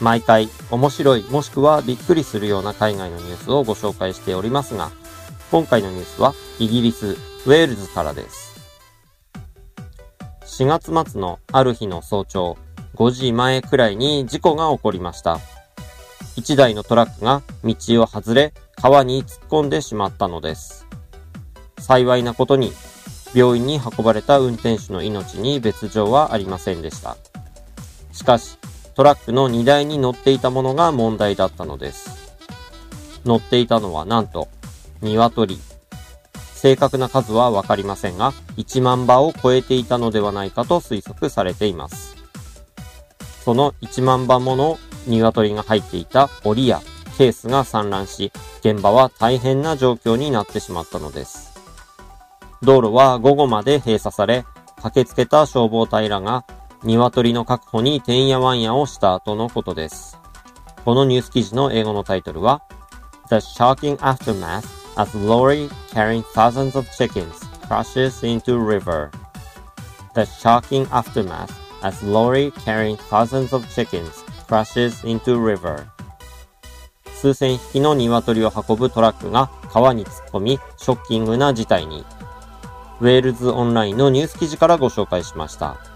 毎回面白いもしくはびっくりするような海外のニュースをご紹介しておりますが、今回のニュースはイギリス、ウェールズからです。4月末のある日の早朝、5時前くらいに事故が起こりました。1台のトラックが道を外れ、川に突っ込んでしまったのです。幸いなことに、病院に運ばれた運転手の命に別状はありませんでした。しかし、トラックの荷台に乗っていたものが問題だったのです。乗っていたのはなんと、鶏。正確な数はわかりませんが、1万羽を超えていたのではないかと推測されています。その1万羽もの鶏が入っていた檻やケースが散乱し、現場は大変な状況になってしまったのです。道路は午後まで閉鎖され、駆けつけた消防隊らが鶏の確保にてんやわんやをした後のことです。このニュース記事の英語のタイトルは The shocking aftermath as lorry carrying thousands of chickens crashes into river. The shocking aftermath as lorry carrying thousands of chickens crashes into river. 数千匹の鶏を運ぶトラックが川に突っ込み、ショッキングな事態に。ウェールズオンラインのニュース記事からご紹介しました。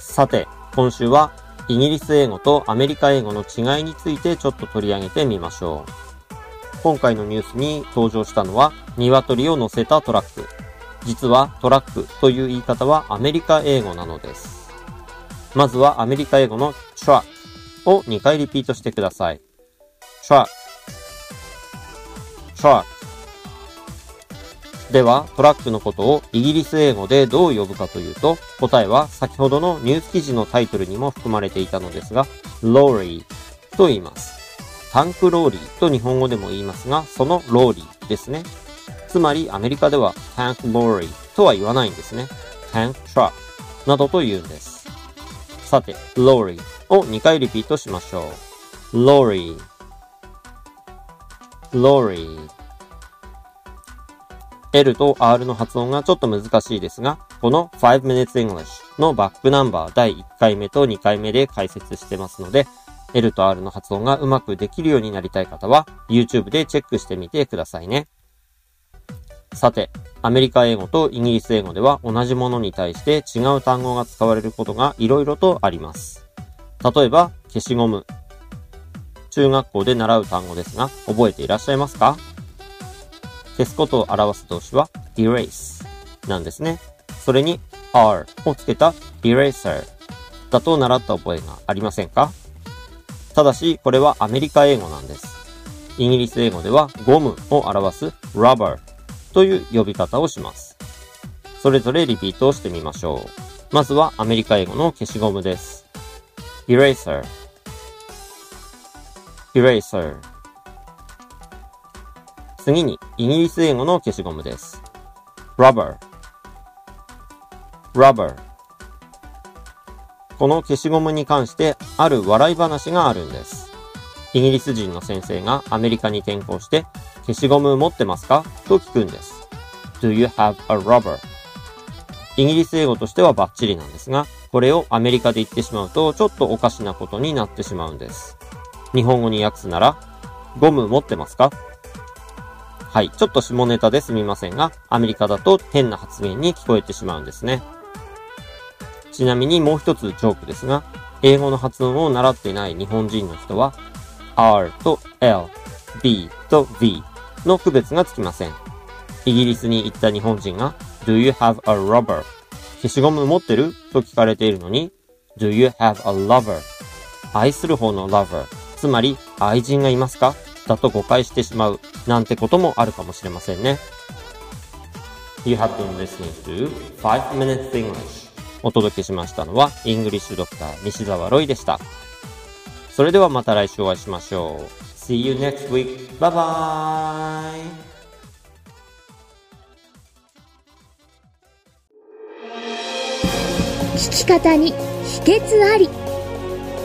さて、今週はイギリス英語とアメリカ英語の違いについてちょっと取り上げてみましょう。今回のニュースに登場したのは鶏を乗せたトラック。実はトラックという言い方はアメリカ英語なのです。まずはアメリカ英語の truck を2回リピートしてください。truck truck では、トラックのことをイギリス英語でどう呼ぶかというと、答えは先ほどのニュース記事のタイトルにも含まれていたのですが、lorry と言います。タンクローリーと日本語でも言いますが、そのローリーですね。つまりアメリカでは tank lorry とは言わないんですね。tank truck などと言うんです。さて、lorry を2回リピートしましょう。lorry lorry L と R の発音がちょっと難しいですが、この5 minutes English のバックナンバー第1回目と2回目で解説してますので、L と R の発音がうまくできるようになりたい方は、YouTube でチェックしてみてくださいね。さて、アメリカ英語とイギリス英語では同じものに対して違う単語が使われることが色々とあります。例えば、消しゴム。中学校で習う単語ですが、覚えていらっしゃいますか？消すことを表す動詞は erase なんですね。それに r をつけた eraser だと習った覚えがありませんか？ただし、これはアメリカ英語なんです。イギリス英語ではゴムを表す rubber という呼び方をします。それぞれリピートをしてみましょう。まずはアメリカ英語の消しゴムです。eraser eraser 次にイギリス英語の消しゴムです。rubber rubber この消しゴムに関してある笑い話があるんです。イギリス人の先生がアメリカに転校して消しゴム持ってますか？と聞くんです。Do you have a rubber? イギリス英語としてはバッチリなんですが、これをアメリカで言ってしまうとちょっとおかしなことになってしまうんです。日本語に訳すなら、ゴム持ってますか？はい、ちょっと下ネタですみませんが、アメリカだと変な発言に聞こえてしまうんですね。ちなみにもう一つジョークですが、英語の発音を習っていない日本人の人は、R と L、B と V の区別がつきません。イギリスに行った日本人が、Do you have a rubber? 消しゴム持ってると聞かれているのに、Do you have a lover? 愛する方の lover。つまり、愛人がいますか？だと誤解してしまう、なんてこともあるかもしれませんね。You have been listening to 5 Minutes English お届けしましたのは、イングリッシュドクター西澤ロイでした。それではまた来週お会いしましょう。See you next week. Bye bye. 聞き方に秘訣あり